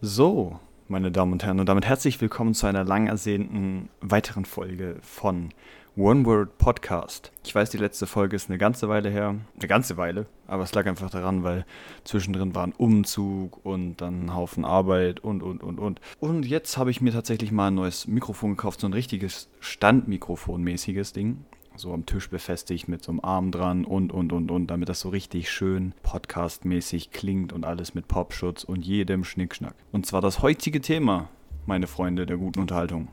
So, meine Damen und Herren, und damit herzlich willkommen zu einer lang ersehnten weiteren Folge von One Word Podcast. Ich weiß, die letzte Folge ist eine ganze Weile her, eine ganze Weile, aber es lag einfach daran, weil zwischendrin war ein Umzug und dann ein Haufen Arbeit und, und, und, und. Und jetzt habe ich mir tatsächlich mal ein neues Mikrofon gekauft, so ein richtiges Standmikrofon-mäßiges Ding so am Tisch befestigt mit so einem Arm dran und, und, und, und, damit das so richtig schön podcastmäßig klingt und alles mit Popschutz und jedem Schnickschnack. Und zwar das heutige Thema, meine Freunde der guten Unterhaltung,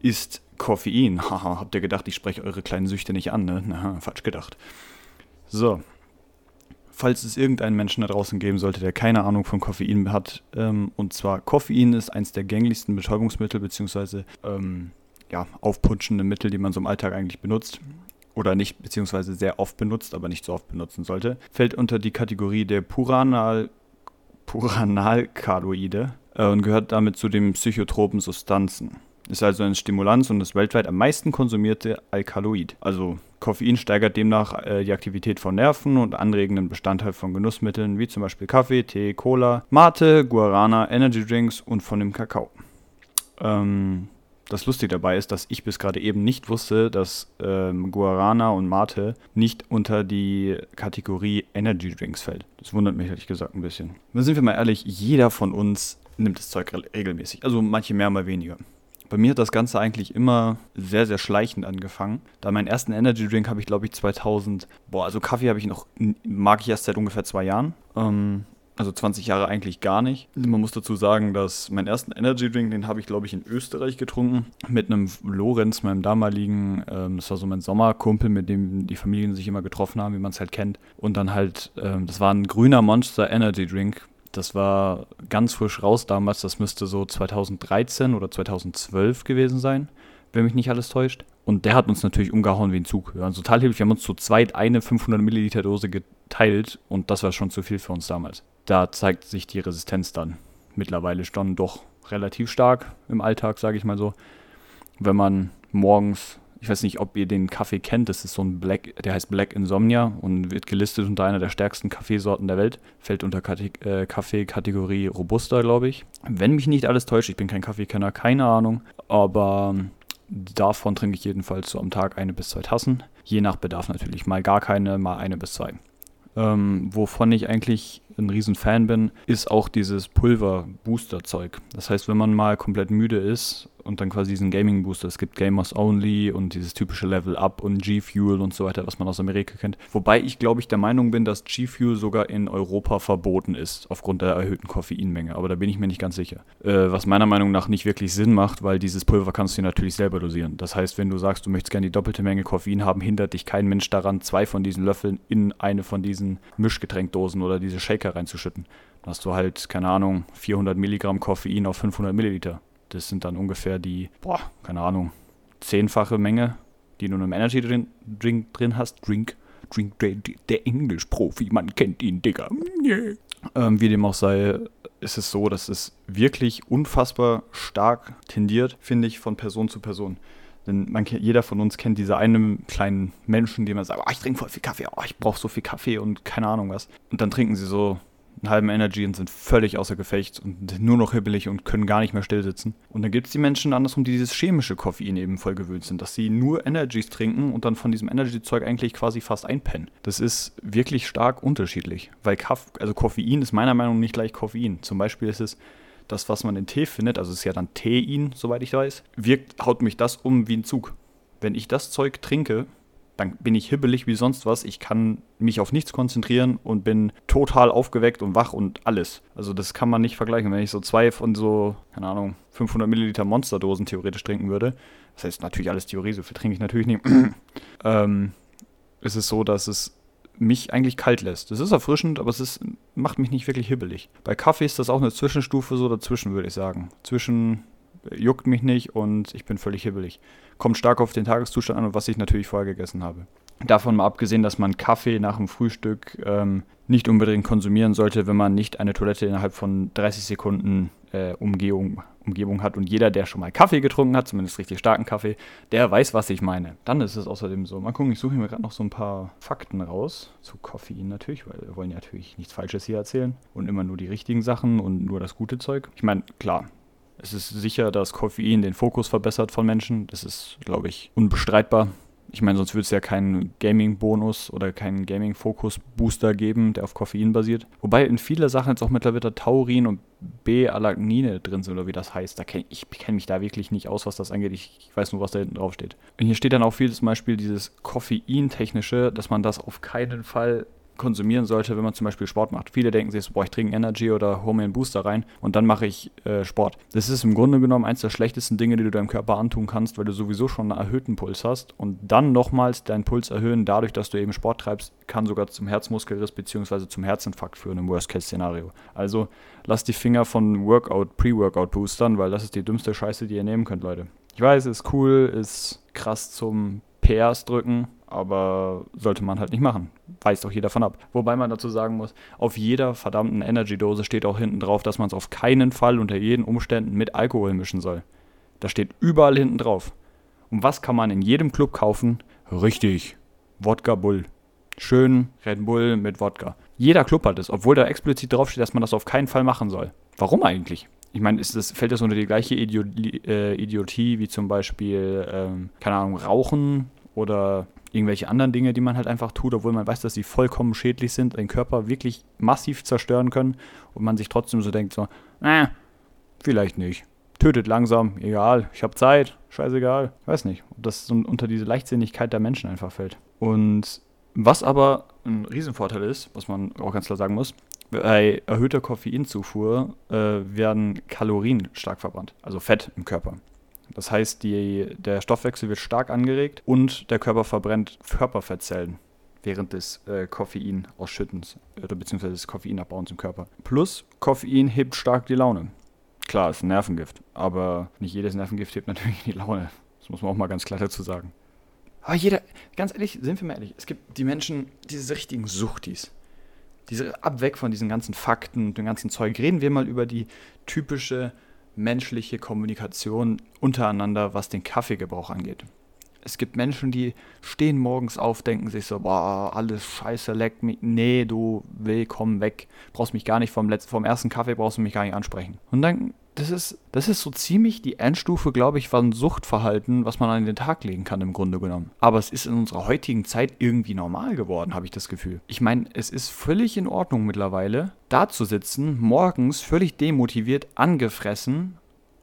ist Koffein. Haha, habt ihr gedacht, ich spreche eure kleinen Süchte nicht an, ne? Na, falsch gedacht. So. Falls es irgendeinen Menschen da draußen geben sollte, der keine Ahnung von Koffein hat, ähm, und zwar Koffein ist eins der gänglichsten Betäubungsmittel, beziehungsweise ähm, ja, aufputschende Mittel, die man so im Alltag eigentlich benutzt oder nicht, beziehungsweise sehr oft benutzt, aber nicht so oft benutzen sollte, fällt unter die Kategorie der Puranal, Puranalkaloide äh, und gehört damit zu den psychotropen Substanzen. Ist also ein Stimulanz und das weltweit am meisten konsumierte Alkaloid. Also Koffein steigert demnach äh, die Aktivität von Nerven und anregenden Bestandteil von Genussmitteln wie zum Beispiel Kaffee, Tee, Cola, Mate, Guarana, Energy Drinks und von dem Kakao. Ähm, das Lustige dabei ist, dass ich bis gerade eben nicht wusste, dass ähm, Guarana und Mate nicht unter die Kategorie Energy Drinks fällt. Das wundert mich ehrlich gesagt ein bisschen. Dann sind wir mal ehrlich, jeder von uns nimmt das Zeug regelmäßig. Also manche mehr, mal weniger. Bei mir hat das Ganze eigentlich immer sehr, sehr schleichend angefangen. Da meinen ersten Energy Drink habe ich, glaube ich, 2000. Boah, also Kaffee habe ich noch, mag ich erst seit ungefähr zwei Jahren. Ähm, also 20 Jahre eigentlich gar nicht. Man muss dazu sagen, dass meinen ersten Energy Drink, den habe ich glaube ich in Österreich getrunken, mit einem Lorenz, meinem damaligen, ähm, das war so mein Sommerkumpel, mit dem die Familien sich immer getroffen haben, wie man es halt kennt. Und dann halt, ähm, das war ein grüner Monster Energy Drink. Das war ganz frisch raus damals, das müsste so 2013 oder 2012 gewesen sein, wenn mich nicht alles täuscht. Und der hat uns natürlich umgehauen wie ein Zug. Wir waren total hilfreich. Wir haben uns zu zweit eine 500 Milliliter Dose geteilt und das war schon zu viel für uns damals da zeigt sich die Resistenz dann mittlerweile schon doch relativ stark im Alltag, sage ich mal so. Wenn man morgens, ich weiß nicht, ob ihr den Kaffee kennt, das ist so ein Black, der heißt Black Insomnia und wird gelistet unter einer der stärksten Kaffeesorten der Welt, fällt unter äh, Kaffeekategorie Robusta, glaube ich. Wenn mich nicht alles täuscht, ich bin kein Kaffeekenner, keine Ahnung, aber davon trinke ich jedenfalls so am Tag eine bis zwei Tassen. Je nach Bedarf natürlich, mal gar keine, mal eine bis zwei. Ähm, wovon ich eigentlich ein riesen Fan bin, ist auch dieses Pulver-Booster-Zeug. Das heißt, wenn man mal komplett müde ist und dann quasi diesen Gaming-Booster, es gibt Gamers Only und dieses typische Level Up und G-Fuel und so weiter, was man aus Amerika kennt. Wobei ich, glaube ich, der Meinung bin, dass G-Fuel sogar in Europa verboten ist, aufgrund der erhöhten Koffeinmenge. Aber da bin ich mir nicht ganz sicher. Äh, was meiner Meinung nach nicht wirklich Sinn macht, weil dieses Pulver kannst du natürlich selber dosieren. Das heißt, wenn du sagst, du möchtest gerne die doppelte Menge Koffein haben, hindert dich kein Mensch daran, zwei von diesen Löffeln in eine von diesen Mischgetränkdosen oder diese Shaker Shaker reinzuschütten. Dann hast du halt, keine Ahnung, 400 Milligramm Koffein auf 500 Milliliter. Das sind dann ungefähr die, boah, keine Ahnung, zehnfache Menge, die du in einem Energy Drink, Drink drin hast. Drink, Drink, der, der Englisch-Profi, man kennt ihn, Digga. Yeah. Ähm, wie dem auch sei, ist es so, dass es wirklich unfassbar stark tendiert, finde ich, von Person zu Person. Denn man, jeder von uns kennt diese einen kleinen Menschen, die man sagt, oh, ich trinke voll viel Kaffee, oh, ich brauche so viel Kaffee und keine Ahnung was. Und dann trinken sie so einen halben Energy und sind völlig außer Gefecht und nur noch hibbelig und können gar nicht mehr still sitzen. Und dann gibt es die Menschen andersrum, die dieses chemische Koffein eben voll gewöhnt sind, dass sie nur Energies trinken und dann von diesem Energy-Zeug eigentlich quasi fast einpennen. Das ist wirklich stark unterschiedlich, weil Kaff also Koffein ist meiner Meinung nach nicht gleich Koffein. Zum Beispiel ist es das, was man in Tee findet, also es ist ja dann Tein, soweit ich weiß, wirkt, haut mich das um wie ein Zug. Wenn ich das Zeug trinke, dann bin ich hibbelig wie sonst was. Ich kann mich auf nichts konzentrieren und bin total aufgeweckt und wach und alles. Also das kann man nicht vergleichen. Wenn ich so zwei von so, keine Ahnung, 500 Milliliter Monsterdosen theoretisch trinken würde, das heißt natürlich alles Theorie, so viel trinke ich natürlich nicht, ähm, ist es so, dass es mich eigentlich kalt lässt. Das ist erfrischend, aber es ist, macht mich nicht wirklich hibbelig. Bei Kaffee ist das auch eine Zwischenstufe so dazwischen, würde ich sagen. Zwischen äh, juckt mich nicht und ich bin völlig hibbelig. Kommt stark auf den Tageszustand an und was ich natürlich vorher gegessen habe. Davon mal abgesehen, dass man Kaffee nach dem Frühstück ähm, nicht unbedingt konsumieren sollte, wenn man nicht eine Toilette innerhalb von 30 Sekunden äh, Umgehung Umgebung hat und jeder, der schon mal Kaffee getrunken hat, zumindest richtig starken Kaffee, der weiß, was ich meine. Dann ist es außerdem so, mal gucken, ich suche mir gerade noch so ein paar Fakten raus zu Koffein natürlich, weil wir wollen ja natürlich nichts Falsches hier erzählen und immer nur die richtigen Sachen und nur das gute Zeug. Ich meine, klar, es ist sicher, dass Koffein den Fokus verbessert von Menschen. Das ist, glaube ich, unbestreitbar. Ich meine, sonst würde es ja keinen Gaming-Bonus oder keinen Gaming-Fokus-Booster geben, der auf Koffein basiert. Wobei in vielen Sachen jetzt auch mittlerweile Taurin und B-Alagnine drin sind, oder wie das heißt. Da kenn, ich kenne mich da wirklich nicht aus, was das angeht. Ich, ich, weiß nur, was da hinten drauf steht. Und hier steht dann auch viel zum Beispiel dieses Koffein-technische, dass man das auf keinen Fall konsumieren sollte, wenn man zum Beispiel Sport macht. Viele denken sich so, boah, ich trinke Energy oder hole mir einen Booster rein und dann mache ich äh, Sport. Das ist im Grunde genommen eins der schlechtesten Dinge, die du deinem Körper antun kannst, weil du sowieso schon einen erhöhten Puls hast und dann nochmals deinen Puls erhöhen, dadurch, dass du eben Sport treibst, kann sogar zum Herzmuskelriss bzw. zum Herzinfarkt führen im Worst-Case-Szenario. Also lass die Finger von Workout, Pre-Workout-Boostern, weil das ist die dümmste Scheiße, die ihr nehmen könnt, Leute. Ich weiß, ist cool, ist krass zum PRs drücken, aber sollte man halt nicht machen. Weist auch jeder von ab. Wobei man dazu sagen muss, auf jeder verdammten Energy-Dose steht auch hinten drauf, dass man es auf keinen Fall unter jeden Umständen mit Alkohol mischen soll. Das steht überall hinten drauf. Und was kann man in jedem Club kaufen? Richtig, Wodka Bull. Schön Red Bull mit Wodka. Jeder Club hat es, obwohl da explizit draufsteht, dass man das auf keinen Fall machen soll. Warum eigentlich? Ich meine, das, fällt das unter die gleiche Idiotie, äh, Idiotie wie zum Beispiel, ähm, keine Ahnung, Rauchen oder irgendwelche anderen Dinge, die man halt einfach tut, obwohl man weiß, dass sie vollkommen schädlich sind, den Körper wirklich massiv zerstören können und man sich trotzdem so denkt, so, äh, vielleicht nicht. Tötet langsam, egal, ich habe Zeit, scheißegal. Ich weiß nicht, ob das so unter diese Leichtsinnigkeit der Menschen einfach fällt. Und was aber ein Riesenvorteil ist, was man auch ganz klar sagen muss, bei erhöhter Koffeinzufuhr äh, werden Kalorien stark verbrannt, also Fett im Körper. Das heißt, die, der Stoffwechsel wird stark angeregt und der Körper verbrennt Körperfettzellen während des äh, Koffeinausschüttens oder beziehungsweise des Koffeinabbauens im Körper. Plus Koffein hebt stark die Laune. Klar, ist ein Nervengift, aber nicht jedes Nervengift hebt natürlich die Laune. Das muss man auch mal ganz klar dazu sagen. Aber jeder, ganz ehrlich, sind wir mal ehrlich, es gibt die Menschen, diese richtigen Suchtis. Diese abweg von diesen ganzen Fakten und dem ganzen Zeug. Reden wir mal über die typische menschliche Kommunikation untereinander, was den Kaffeegebrauch angeht. Es gibt Menschen, die stehen morgens auf, denken sich so, boah, alles scheiße, leck mich. Nee, du willkommen weg. Brauchst mich gar nicht vom, letzten, vom ersten Kaffee, brauchst du mich gar nicht ansprechen. Und dann das ist, das ist so ziemlich die Endstufe, glaube ich, von Suchtverhalten, was man an den Tag legen kann im Grunde genommen. Aber es ist in unserer heutigen Zeit irgendwie normal geworden, habe ich das Gefühl. Ich meine, es ist völlig in Ordnung mittlerweile, da zu sitzen, morgens völlig demotiviert, angefressen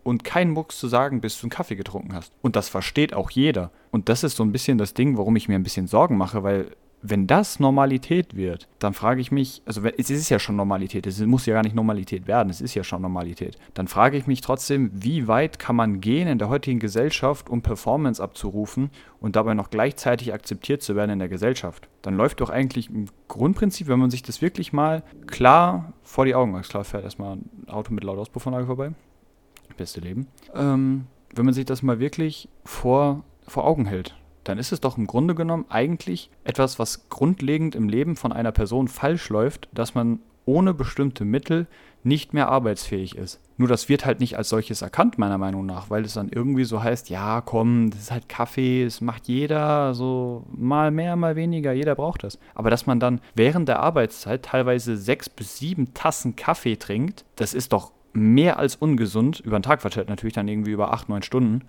und keinen Mucks zu sagen, bis du einen Kaffee getrunken hast. Und das versteht auch jeder. Und das ist so ein bisschen das Ding, warum ich mir ein bisschen Sorgen mache, weil wenn das Normalität wird, dann frage ich mich, also es ist ja schon Normalität, es muss ja gar nicht Normalität werden, es ist ja schon Normalität. Dann frage ich mich trotzdem, wie weit kann man gehen in der heutigen Gesellschaft, um Performance abzurufen und dabei noch gleichzeitig akzeptiert zu werden in der Gesellschaft? Dann läuft doch eigentlich im Grundprinzip, wenn man sich das wirklich mal klar vor die Augen, klar fährt erstmal ein Auto mit Lautauspuffernlage vorbei, beste Leben, ähm, wenn man sich das mal wirklich vor, vor Augen hält dann ist es doch im Grunde genommen eigentlich etwas, was grundlegend im Leben von einer Person falsch läuft, dass man ohne bestimmte Mittel nicht mehr arbeitsfähig ist. Nur das wird halt nicht als solches erkannt, meiner Meinung nach, weil es dann irgendwie so heißt, ja, komm, das ist halt Kaffee, das macht jeder, so mal mehr, mal weniger, jeder braucht das. Aber dass man dann während der Arbeitszeit teilweise sechs bis sieben Tassen Kaffee trinkt, das ist doch mehr als ungesund, über den Tag verteilt natürlich dann irgendwie über acht, neun Stunden.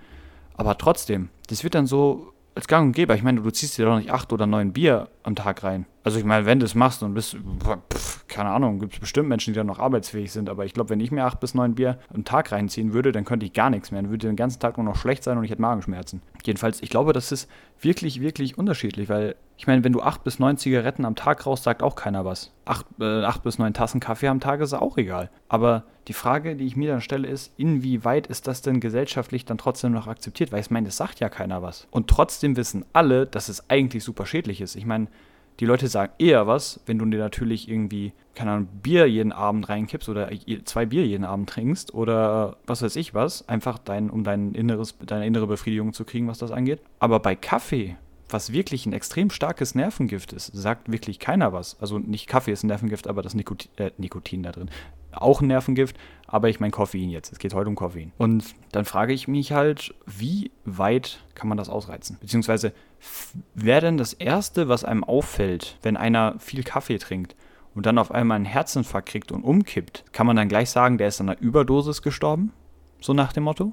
Aber trotzdem, das wird dann so als gang und gäbe. Ich meine, du ziehst dir doch nicht acht oder neun Bier am Tag rein. Also ich meine, wenn du es machst und bist, pff, keine Ahnung, gibt es bestimmt Menschen, die dann noch arbeitsfähig sind, aber ich glaube, wenn ich mir acht bis neun Bier am Tag reinziehen würde, dann könnte ich gar nichts mehr. Dann würde den ganzen Tag nur noch schlecht sein und ich hätte Magenschmerzen. Jedenfalls, ich glaube, das ist wirklich, wirklich unterschiedlich, weil ich meine, wenn du acht bis neun Zigaretten am Tag rauchst, sagt auch keiner was. Acht, äh, acht bis neun Tassen Kaffee am Tag ist auch egal. Aber die Frage, die ich mir dann stelle, ist, inwieweit ist das denn gesellschaftlich dann trotzdem noch akzeptiert? Weil ich meine, es sagt ja keiner was. Und trotzdem wissen alle, dass es eigentlich super schädlich ist. Ich meine, die Leute sagen eher was, wenn du dir natürlich irgendwie, keine Ahnung, Bier jeden Abend reinkippst oder zwei Bier jeden Abend trinkst oder was weiß ich was, einfach dein, um dein inneres, deine innere Befriedigung zu kriegen, was das angeht. Aber bei Kaffee, was wirklich ein extrem starkes Nervengift ist, sagt wirklich keiner was. Also nicht Kaffee ist ein Nervengift, aber das Nikotin, äh, Nikotin da drin. auch ein Nervengift, aber ich meine Koffein jetzt. Es geht heute um Koffein. Und dann frage ich mich halt, wie weit kann man das ausreizen? Beziehungsweise, wäre denn das Erste, was einem auffällt, wenn einer viel Kaffee trinkt und dann auf einmal einen Herzinfarkt kriegt und umkippt, kann man dann gleich sagen, der ist an einer Überdosis gestorben? So nach dem Motto?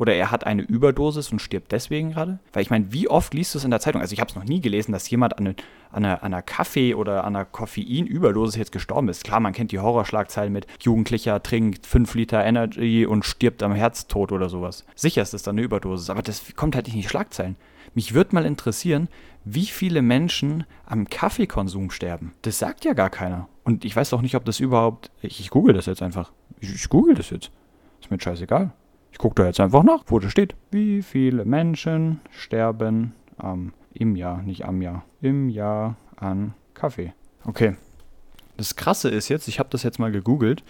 Oder er hat eine Überdosis und stirbt deswegen gerade? Weil ich meine, wie oft liest du es in der Zeitung? Also ich habe es noch nie gelesen, dass jemand an, an, einer, an einer Kaffee- oder an einer Koffein-Überdosis jetzt gestorben ist. Klar, man kennt die Horrorschlagzeilen mit Jugendlicher trinkt 5 Liter Energy und stirbt am Herztod oder sowas. Sicher ist das dann eine Überdosis, aber das kommt halt nicht in die Schlagzeilen. Mich würde mal interessieren, wie viele Menschen am Kaffeekonsum sterben. Das sagt ja gar keiner. Und ich weiß auch nicht, ob das überhaupt. Ich, ich google das jetzt einfach. Ich, ich google das jetzt. Ist mir scheißegal. Ich gucke da jetzt einfach nach, wo das steht. Wie viele Menschen sterben ähm, im Jahr, nicht am Jahr, im Jahr an Kaffee? Okay. Das Krasse ist jetzt, ich habe das jetzt mal gegoogelt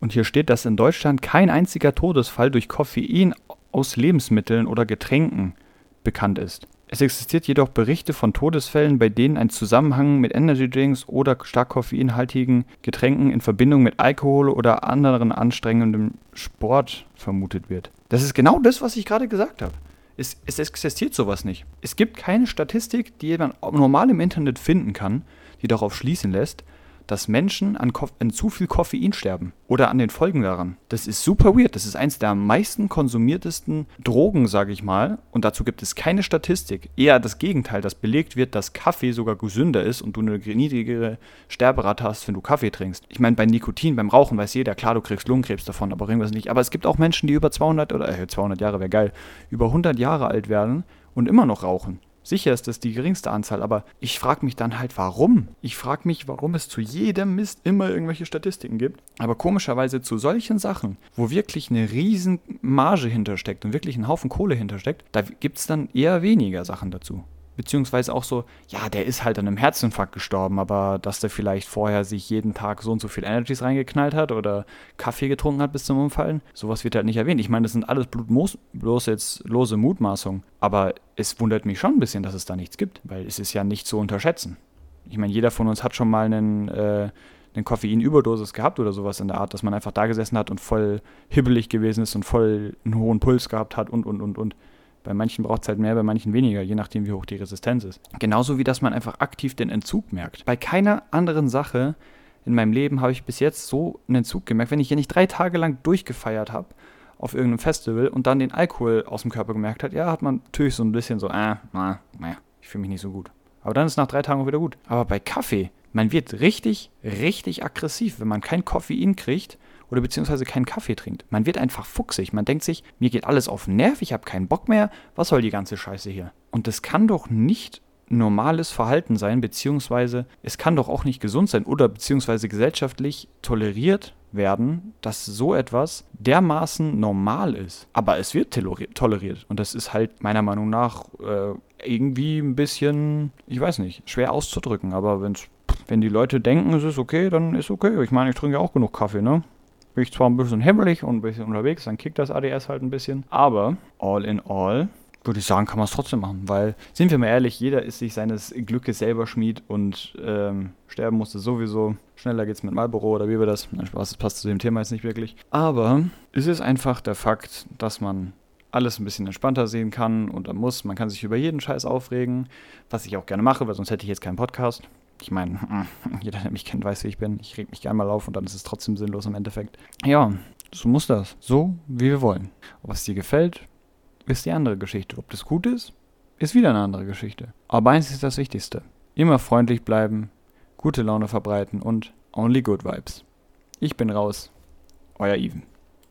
und hier steht, dass in Deutschland kein einziger Todesfall durch Koffein aus Lebensmitteln oder Getränken bekannt ist. Es existiert jedoch Berichte von Todesfällen, bei denen ein Zusammenhang mit Energydrinks oder stark koffeinhaltigen Getränken in Verbindung mit Alkohol oder anderen anstrengendem Sport vermutet wird. Das ist genau das, was ich gerade gesagt habe. Es, es existiert sowas nicht. Es gibt keine Statistik, die man normal im Internet finden kann, die darauf schließen lässt, dass Menschen an, an, zu viel Koffein sterben oder an den Folgen daran. Das ist super weird. Das ist eins der am meisten konsumiertesten Drogen, sage ich mal. Und dazu gibt es keine Statistik. Eher das Gegenteil, dass belegt wird, dass Kaffee sogar gesünder ist und du eine niedrigere Sterberate hast, wenn du Kaffee trinkst. Ich meine, bei Nikotin, beim Rauchen weiß jeder, klar, du kriegst Lungenkrebs davon, aber irgendwas nicht. Aber es gibt auch Menschen, die über 200 oder äh, 200 Jahre wäre geil, über 100 Jahre alt werden und immer noch rauchen. Sicher ist das die geringste Anzahl, aber ich frage mich dann halt, warum? Ich frage mich, warum es zu jedem Mist immer irgendwelche Statistiken gibt. Aber komischerweise zu solchen Sachen, wo wirklich eine riesen Marge hintersteckt und wirklich ein Haufen Kohle hintersteckt, da gibt es dann eher weniger Sachen dazu beziehungsweise auch so, ja, der ist halt an einem Herzinfarkt gestorben, aber dass der vielleicht vorher sich jeden Tag so und so viel Energies reingeknallt hat oder Kaffee getrunken hat bis zum Umfallen, sowas wird halt nicht erwähnt. Ich meine, das sind alles bloß jetzt lose Mutmaßungen, aber es wundert mich schon ein bisschen, dass es da nichts gibt, weil es ist ja nicht zu unterschätzen. Ich meine, jeder von uns hat schon mal einen, äh, eine Koffeinüberdosis gehabt oder sowas in der Art, dass man einfach da gesessen hat und voll hibbelig gewesen ist und voll einen hohen Puls gehabt hat und, und, und, und. Bei manchen braucht es halt mehr, bei manchen weniger, je nachdem, wie hoch die Resistenz ist. Genauso wie, dass man einfach aktiv den Entzug merkt. Bei keiner anderen Sache in meinem Leben habe ich bis jetzt so einen Entzug gemerkt. Wenn ich hier nicht drei Tage lang durchgefeiert habe auf irgendeinem Festival und dann den Alkohol aus dem Körper gemerkt hat, ja, hat man natürlich so ein bisschen so, äh, na, naja, ich fühle mich nicht so gut. Aber dann ist nach drei Tagen auch wieder gut. Aber bei Kaffee, man wird richtig, richtig aggressiv, wenn man kein Koffein kriegt oder beziehungsweise keinen Kaffee trinkt. Man wird einfach fuchsig. Man denkt sich, mir geht alles auf den Nerv, ich habe keinen Bock mehr. Was soll die ganze Scheiße hier? Und das kann doch nicht normales Verhalten sein, beziehungsweise es kann doch auch nicht gesund sein oder beziehungsweise gesellschaftlich toleriert werden, dass so etwas dermaßen normal ist. Aber es wird toleriert. Und das ist halt meiner Meinung nach äh, irgendwie ein bisschen, ich weiß nicht, schwer auszudrücken. Aber wenn's, wenn die Leute denken, es ist okay, dann ist okay. Ich meine, ich trinke ja auch genug Kaffee, ne? Bin ich zwar ein bisschen himmelig und ein bisschen unterwegs, dann kickt das ADS halt ein bisschen. Aber all in all würde ich sagen, kann man es trotzdem machen, weil, sind wir mal ehrlich, jeder ist sich seines Glückes selber Schmied und ähm, sterben musste sowieso. Schneller geht's mit Marlboro oder wie wir das. Nein, Spaß, das passt zu dem Thema jetzt nicht wirklich. Aber es ist einfach der Fakt, dass man alles ein bisschen entspannter sehen kann und muss. Man kann sich über jeden Scheiß aufregen, was ich auch gerne mache, weil sonst hätte ich jetzt keinen Podcast ich meine, jeder, der mich kennt, weiß, wie ich bin. Ich reg mich gerne mal auf und dann ist es trotzdem sinnlos im Endeffekt. Ja, so muss das. So, wie wir wollen. Ob es dir gefällt, ist die andere Geschichte. Ob das gut ist, ist wieder eine andere Geschichte. Aber eins ist das Wichtigste. Immer freundlich bleiben, gute Laune verbreiten und only good vibes. Ich bin raus. Euer Even.